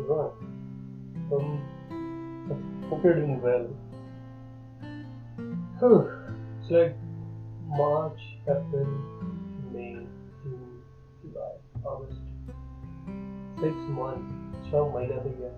as well. So, I hope you're well. It's like March, April, May, June, July, August. Six months. So, my life again.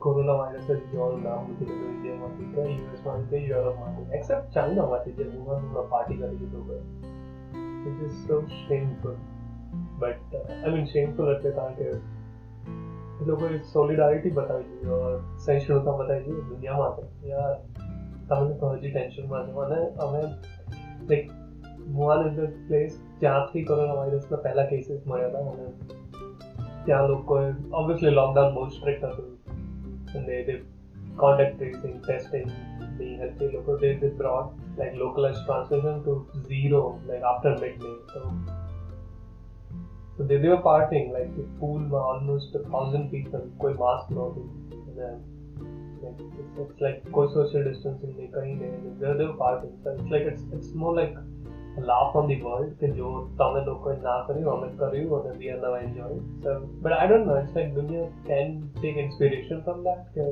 Coronavirus is all now with the Indian market, the US market, Europe market, except China market, the woman who are party got it over. Which is so shameful. But, uh, I mean, shameful at the time. એ લોકોએ સોલિડારિટી બતાવી જોઈએ સહિષ્ણુતા બતાવી જોઈએ દુનિયામાં યાર તમને તો હજી ટેન્શનમાં છો અને અમે like Wuhan is the place જ્યાંથી કોરોના વાયરસના પહેલા કેસીસ મળ્યા હતા અને ત્યાં લોકોએ ઓબ્વિયસલી લોકડાઉન બહુ સ્ટ્રિક્ટ હતું અને they contact tracing, testing, being healthy. Local they, they brought like localized transmission to zero like after midday. So, So they, they were partying, like the pool were almost a thousand people, कोई mask ना थी, like it's, it's like कोई social distancing नहीं कहीं नहीं, they they were partying, so it's like it's it's more like a laugh on the world कि जो तमिल लोग को ना करी हो हमें करी हो and we are now enjoying. So but I don't know, it's like दुनिया can take inspiration from that कि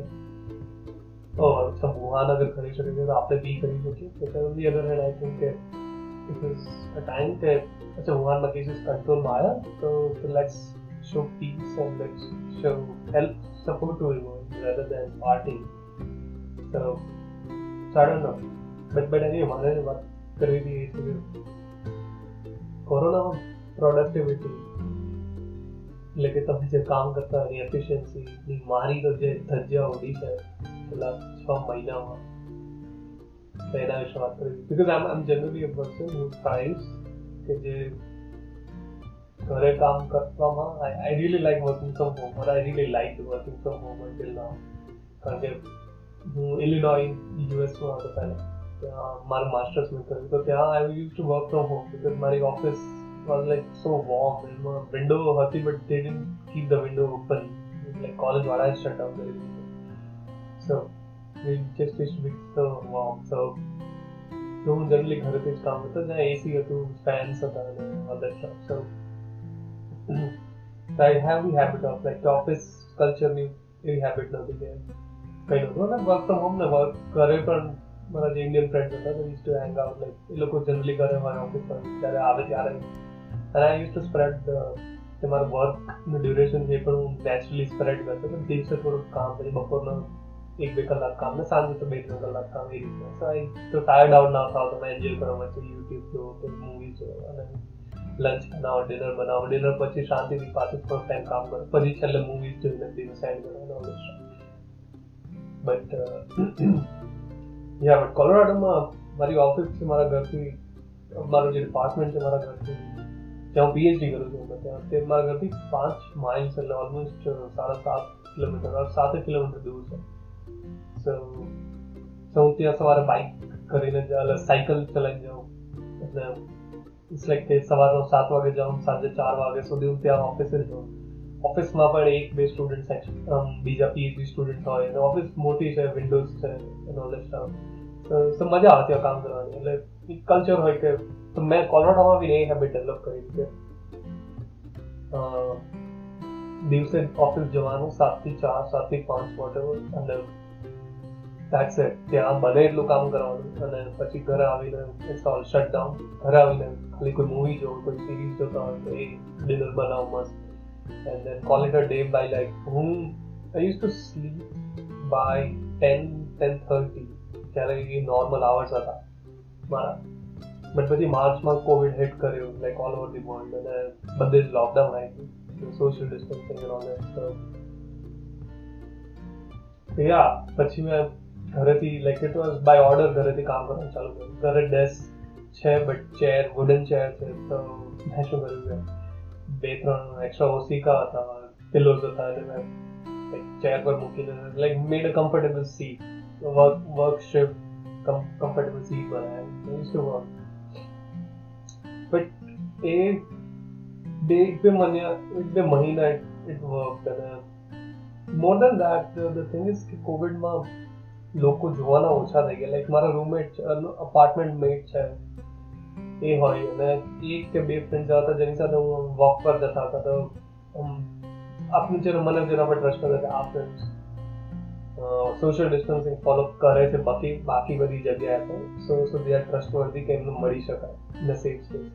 और सब वुहान अगर खरीद सके तो आपने भी खरीद सके, but on the other hand I think that it was a time કે અચ્છા વુહાનમાં કેસીસ કંટ્રોલમાં આવ્યા તો let's show peace and let's show help support to everyone rather than party. So, so I don't know. But but anyway મારે વાત કરવી હતી એ છે કે કોરોનામાં પ્રોડક્ટિવિટી એટલે કે તમે જે કામ કરતા એની એફિશિયન્સી મારી તો જે ધજ્જા ઉડી છે છેલ્લા છ મહિનામાં पहला विश्वास कर because I am generally a person who tries के जे घरे काम करता माँ I I really like working from home और I really like working from home till now कारण के इलिनॉय यूएस में आता पहले मार मास्टर्स में कर तो क्या I used to work from home because मेरी office was like so warm and window हती but they didn't keep the window open like college वाला is shut down so we just used to be so warm so તો હું generally ઘરેથી જ કામ કરતો જ્યાં એસી હતું ફેન્સ હતા અને all that stuff so so I have the habit of like office કલ્ચરની એવી હેબિટ નથી કે કઈ નહોતું અને વર્ક ફ્રોમ હોમ ને વર્ક ઘરે પણ મારા જે ઇન્ડિયન ફ્રેન્ડ્સ હતા they used to hang out like એ લોકો જનરલી ઘરે હોય ઓફિસ પર ત્યારે આવે ત્યારે and I used to spread the કે મારું વર્કનું ડ્યુરેશન જે પણ હું નેચરલી સ્પ્રેડ કરતો તો દિવસે થોડુંક કામ પછી બપોરના એક બે કલાક કામ ને સાંજે તો બે ત્રણ કલાક કામ એ રીતના સો આઈ તો ટાયર્ડ આઉટ ના થાવ તમે એન્જોય કરો વચ્ચે યુટ્યુબ જો કે મૂવી જો અને લંચ બનાવો ડિનર બનાવો ડિનર પછી શાંતિથી પાછું થોડો ટાઈમ કામ કરો પછી છેલ્લે મૂવીઝ જોઈને દિવસ એન્ડ કરો બટ યા બટ કોલોરાડોમાં મારી ઓફિસ છે મારા ઘરથી મારું જે ડિપાર્ટમેન્ટ છે મારા ઘરથી ત્યાં હું પીએચડી કરું છું ત્યાં તે મારા ઘરથી પાંચ માઇલ્સ એટલે ઓલમોસ્ટ સાડા સાત કિલોમીટર સાત કિલોમીટર દૂર છે સો સો હું ત્યાં સવારે બાઇક કરીને એટલે સાયકલ ચલાવી જાઉં એટલે ઇટ્સ લાઈક કે સવારનો સાત વાગે જાઉં સાંજે ચાર વાગે સુધી હું ત્યાં ઓફિસે જ હોઉં ઓફિસમાં પણ એક બે સ્ટુડન્ટ બીજા પીએચડી સ્ટુડન્ટ હોય અને ઓફિસ મોટી છે વિન્ડોઝ છે એનો તો મજા આવે ત્યાં કામ કરવાની એટલે એક કલ્ચર હોય કે તો મેં કોલોરાડોમાં બી એ હેબિટ ડેવલપ કરી કે દિવસે ઓફિસ જવાનું સાતથી ચાર સાતથી પાંચ વોટેવર અને દેટ્સ ઇટ ત્યાં બને એટલું કામ કરવાનું અને પછી ઘરે આવીને ઇટ્સ ઓલ શટ ડાઉન ઘરે આવીને ખાલી કોઈ મૂવી જોવું કોઈ સિરીઝ જોતા હોય તો એ ડિનર બનાવો મસ્ત and then call it a day by like હું I use to sleep by ten ten thirty ત્યારે એ નોર્મલ આવર્સ હતા મારા બટ પછી માર્ચમાં કોવિડ હિટ કર્યું like all over the world અને બધે જ લોકડાઉન આવી ગયું સોશિયલ ડિસ્ટન્સિંગ એન્ડ ઓલ તો યા પછી મેં ઘરેથી like it was by order ઘરેથી કામ કરવાનું ચાલુ કર્યું ઘરે ડેસ્ક છે બટ ચેર વુડન ચેર છે તો મેં શું કર્યું કે બે ત્રણ એક્સ્ટ્રા ઓસિકા હતા પિલોઝ હતા એટલે મેં ચેર પર મૂકીને like made a comfortable seat work work shift comfortable seat બનાવ્યા યુઝ ટુ વર્ક બટ એ બે એક બે મહિના એક બે મહિના ઇટ વર્ક અને more than that the thing is કે કોવિડમાં લોકો જોવાના ઓછા થઈ ગયા લાઈક મારા રૂમમેટ છે અપાર્ટમેન્ટ મેટ છે એ હોય અને એક કે બે ફ્રેન્ડ જતા હતા જેની સાથે હું વોક પર જતા હતા તો આપનું જે મને જેના પર ટ્રસ્ટ કરે છે આ ફ્રેન્ડ્સ સોશિયલ ડિસ્ટન્સિંગ ફોલો કરે છે બાકી બાકી બધી જગ્યાએ તો સો સો દે આર ટ્રસ્ટવર્ધી કે એમનું મળી શકાય ઇન સેફ સ્પેસ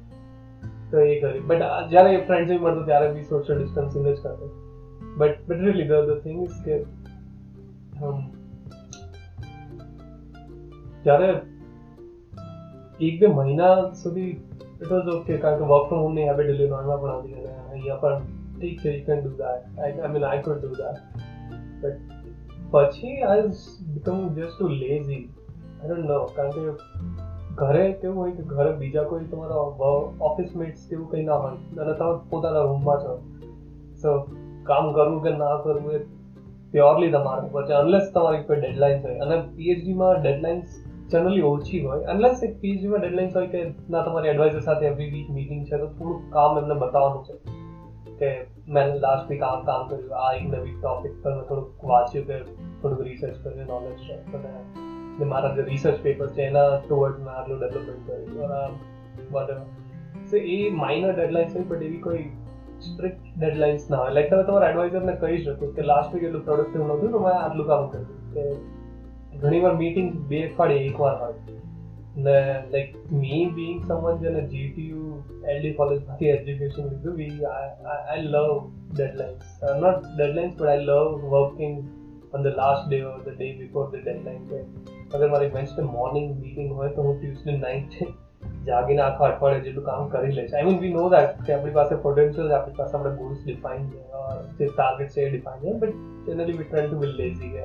તો એ કરી બટ જ્યારે એ ફ્રેન્ડ્સ બી મળતો ત્યારે બી સોશિયલ ડિસ્ટન્સિંગ જ કરતો but but really the the thing is કે જ્યારે એક બે મહિના સુધી ઇટ વોઝ ઓકે કારણ કે વર્ક ફ્રોમ હોમની હેબિટ ઇલિનોયમાં પણ હતી અને અહીંયા પણ ઠીક છે you can do that I mean I could do that but પછી I become just too lazy I don't know કારણ કે ઘરે કેવું હોય કે ઘરે બીજા કોઈ તમારા ઓફિસ મેટ્સ કેવું કંઈ ના હોય અને તમે પોતાના રૂમમાં છો સો કામ કરવું કે ના કરવું એ પ્યોરલી તમારા ઉપર છે અનલેસ તમારી કોઈ ડેડલાઇન્સ હોય અને પીએચડીમાં ડેડલાઇન્સ જનરલી ઓછી હોય. અનલેસ એક પીએચડીમાં ડેડલાઇન્સ હોય કે ના, તમારી એડવાઇઝર સાથે એવરી વીક મીટિંગ છે, તો થોડુંક કામ એમને બતાવવાનું છે કે મેં લાસ્ટ વીક આમ કામ કર્યું, આ એક નવી ટોપિક પર મેં થોડુંક વાંચ્યું કે થોડુંક રિસર્ચ કર્યું નોલેજ અને મારા જે રિસર્ચ પેપર છે, એના ટુવર્ડ મેં આટલું ડેવલપમેન્ટ કર્યું what so a minor deadlines હોય બટ એવી કોઈ સ્ટ્રિક્ટ ડેડલાઇન્સ ના હોય. લાઈક તમે તમારા એડવાઇઝરને કહી શકો કે લાસ્ટ વીક એટલું પ્રોડક્ટિવ નહોતું, તો મેં આટલું કામ કર્યું. કે ઘણી વાર મીટિંગ બે અઠવાડિયે એકવાર હોય ને લાઈક મી બિંગ સમવન જેને જીટીયુ એલડી કોલેજમાંથી એજ્યુકેશન લીધું we I love deadlines not deadlines but I love working on the last day or the day before the deadline છે અગર મારી વેન્સડે મોર્નિંગ મીટિંગ હોય તો હું ટ્યુઝડે નાઇટ જાગીને આખા અઠવાડિયે જેટલું કામ કરી લઈશ I mean V no that કે આપણી પાસે પોટેન્શિયલ આપણી પાસે આપણે ગોલ્સ ડિફાઇન છે જે ટાર્ગેટ છે એ ડિફાઇન છે but generally we try to be lazy કે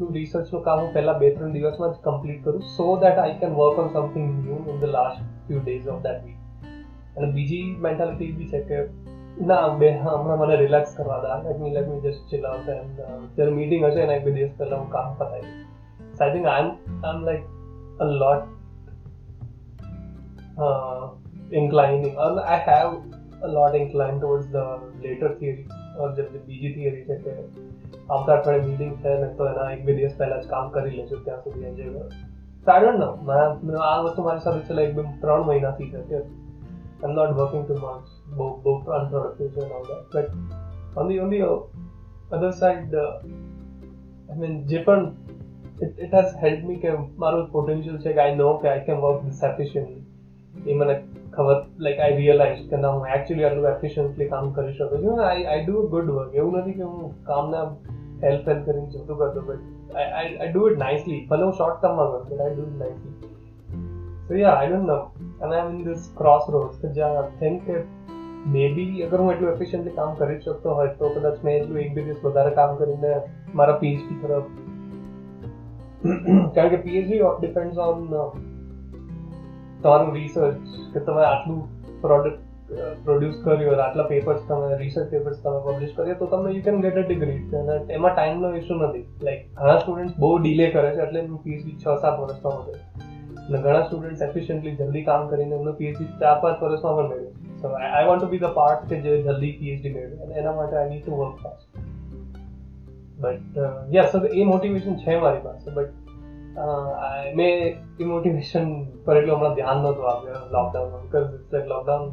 અઠવાડિયાનું રિસર્ચનું કામ હું પહેલા બે ત્રણ દિવસમાં જ કમ્પ્લીટ કરું so that I can work on something new in the last few days of that week અને બીજી મેન્ટાલિટી એવી છે કે ના બે હા હમણાં મને રિલેક્સ કરવા દા let me let me just chill out and જ્યારે મીટિંગ હશે એના એક બે દિવસ પહેલા હું કામ પતાવી so I think I am I am like a lot inclining or I have a lot inclined towards the later theory or જે બીજી થિયરી છે કે આવતા અઠવાડિયે બિલ્ડિંગ છે ને તો એના એક બે દિવસ પહેલા જ કામ કરી લેજો ત્યાં સુધી એન્જોય કરો. I don't know. આ વસ્તુ મારી સાથે છેલ્લા એક બે, ત્રણ મહિનાથી છે કે I am not working too much બહુ બહુ અનપ્રોડક્ટિવ છે all that but on the on the other side I mean જે પણ it it has help me કે મારું પોટેન્શિયલ છે કે આઈ નો કે I can work this efficiently એ મને ખબર લાઈક આઈ રિયલાઇઝ કે ના, હું એકચ્યુઅલી આટલું એફિશિયન્ટલી કામ કરી શકું છું. I I do good work એવું નથી કે હું કામને હેલ્પ હેલ્પ કરીને જતું કરતો but I I do it nicely ભલે હું શોર્ટ ટર્મમાં કરું but I do it nicely so yeah I don't know અને I in this cross road કે જ્યાં થિંક કે મે બી અગર હું એટલું એફિશિયન્ટલી કામ કરી શકતો હોય તો કદાચ મેં એટલું એક બે દિવસ વધારે કામ કરીને મારા પીએચડી તરફ કારણ કે પીએચડી ડિપેન્ડ્સ ઓન તમારું રિસર્ચ કે તમે આટલું પ્રોડક્ટ પ્રોડ્યુસ કર્યું આટલા પેપર્સ તમે રિસર્ચ પેપર્સ તમે પબ્લિશ કર્યા તો તમે you can get a degree અને એમાં ટાઈમનો ઇશ્યુ નથી લાઈક ઘણા સ્ટુડન્ટ બહુ ડિલે કરે છે એટલે એમનું પીએચડી છ સાત વર્ષમાં વધે અને ઘણા સ્ટુડન્ટ એફિશિયન્ટલી જલ્દી કામ કરીને એમનું પીએચડી ચાર પાંચ વર્ષમાં પણ મેળવે so I want to be the part કે જે જલ્દી પીએચડી મેળવે અને એના માટે I need to work fast but yes A motivation છે મારી પાસે બટ મેં એ મોટિવેશન પર એટલું હમણાં ધ્યાન નહોતું આપ્યું લોકડાઉનમાં because it's like lockdown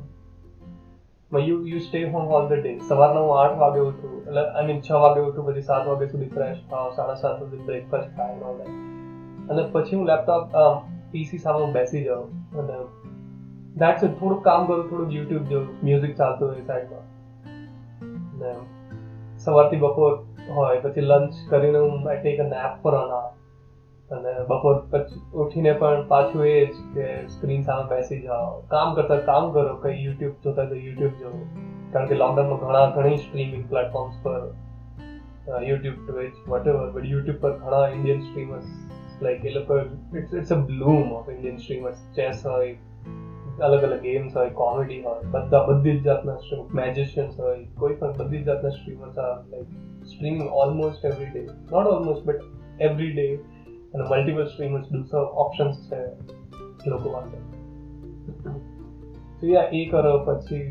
you you stay home all the day સવારના હું આઠ વાગે ઉઠું. એટલે મીન છ વાગે ઉઠું, પછી સાત વાગે સુધી ફ્રેશ થાવ, સાડા સાત સુધી બ્રેકફાસ્ટ થાય ઓલ અને પછી હું લેપટોપ પીસી સામે બેસી જાઉં. અને દેટ્સ ઇટ થોડુંક કામ કરું, થોડુંક યુટ્યુબ જોઉં. મ્યુઝિક ચાલતું હોય સાઈડમાં ને સવારથી બપોર હોય, પછી લંચ કરીને હું I take a nap for an hour અને બપોર પછી ઉઠીને પણ પાછું એ જ કે સ્ક્રીન સામે બેસી જાઓ કામ કરતા કામ કરો કઈ યુટ્યુબ જોતા તો યુટ્યુબ જોવો કારણ કે લોકડાઉનમાં ઘણા ઘણી સ્ટ્રીમિંગ પ્લેટફોર્મ્સ પર YouTube Twitch whatever but YouTube પર ઘણા ઇન્ડિયન સ્ટ્રીમર્સ લાઈક એ લોકો it's it's a bloom of Indian streamers chess હોય અલગ અલગ ગેમ્સ હોય કોમેડી હોય બધા બધી જ જાતના સ્ટ્રીમ મેજિશિયન્સ હોય કોઈ પણ બધી જ જાતના સ્ટ્રીમર્સ આ like streaming almost every day not almost but every day અને multiple streamers do sir options છે લોકો પાસે તો યા એ કરો પછી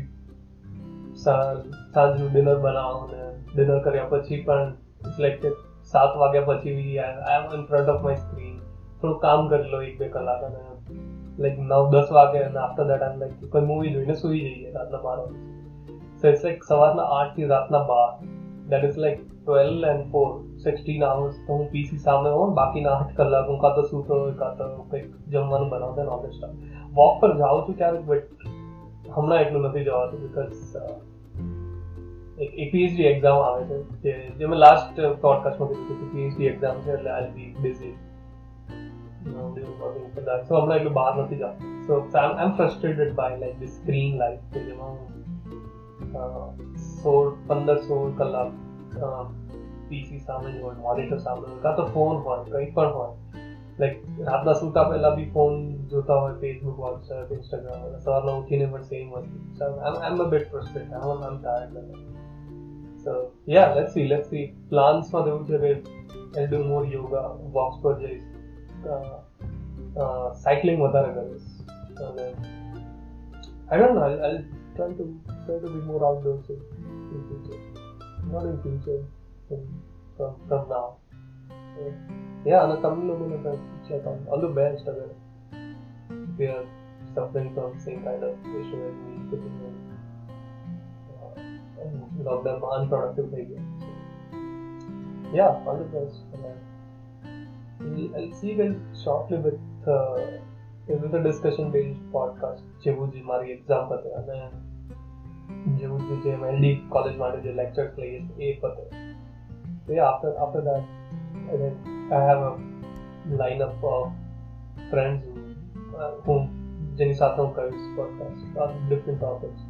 સાંજનું ડિનર બનાવો ને ડિનર કર્યા પછી પણ ઇટ્સ લાઈક સાત વાગ્યા પછી બી I am in front of my screen થોડું કામ કરી લો એક બે કલાક અને લાઈક નવ દસ વાગે અને આફ્ટર દેટ આમ લાઈક કોઈ મૂવી જોઈને સુઈ જઈએ રાતના બાર વાગે સો ઇટ્સ લાઈક સવારના આઠ થી રાતના બાર that is like twelve and four sixteen hours તો હું પીસી સામે હોઉં બાકીના આઠ કલાક હું કાં તો સૂતો હોય કાં તો કંઈક જમવાનું બનાવતા ને ઓલ સ્ટાફ વોક પર જાઉં છું ક્યારેક બટ હમણાં એટલું નથી જવાતું બિકોઝ એક પીએચડી એક્ઝામ આવે છે જે જે મેં લાસ્ટ પોડકાસ્ટમાં કીધું કે પીએચડી એક્ઝામ છે એટલે આઈ બી બિઝી સો હમણાં એટલું બહાર નથી જતું so I am frustrated by like the screen life કે જેમાં સોળ પંદર સોળ કલાક પીસી સામે જ હોય મોનિટર સામે હોય કાં તો ફોન હોય કંઈ પણ હોય લાઈક રાતના સૂતા પહેલા બી ફોન જોતા હોય ફેસબુક વોટ્સએપ ઇન્સ્ટાગ્રામ સવારના ઉઠીને પણ સેમ વસ્તુ I am a bit frustrate I am tired so yeah let's see let's see પ્લાન્સમાં એવું છે કે I do more yoga walks પર જઈશ સાયકલિંગ વધારે કરીશ અને I don't know I try to try to be more outdoors in, in future. Not in future, in, from, from now. So, yeah, and તમને લોકોને check on all the best અગર we are suffering from same kind of issue as me sitting in uh, lockdown unproductive થઈ ગયા yeah all the best for that I'll see you guys shortly with uh, with a discussion based podcast જેવું જે મારી exam પતે અને જેવું જે મેં એલડી કોલેજ માટે જે લેક્ચર્સ લઈએ એ પતે So yeah, after after that, I, I have a lineup of friends who, uh, whom Jenny Satham covers podcast on different topics.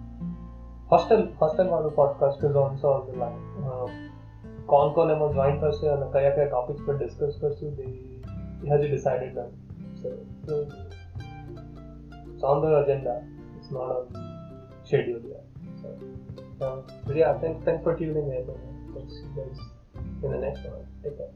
Hostel Hostel Manu podcast is also on the line. Uh, कौन कौन join first and से और topics क्या topics first. Discuss कर से they has decided so, so it's on the agenda it's not on schedule yet so, uh, but yeah thanks thanks for tuning in thanks thanks in the next one. Take care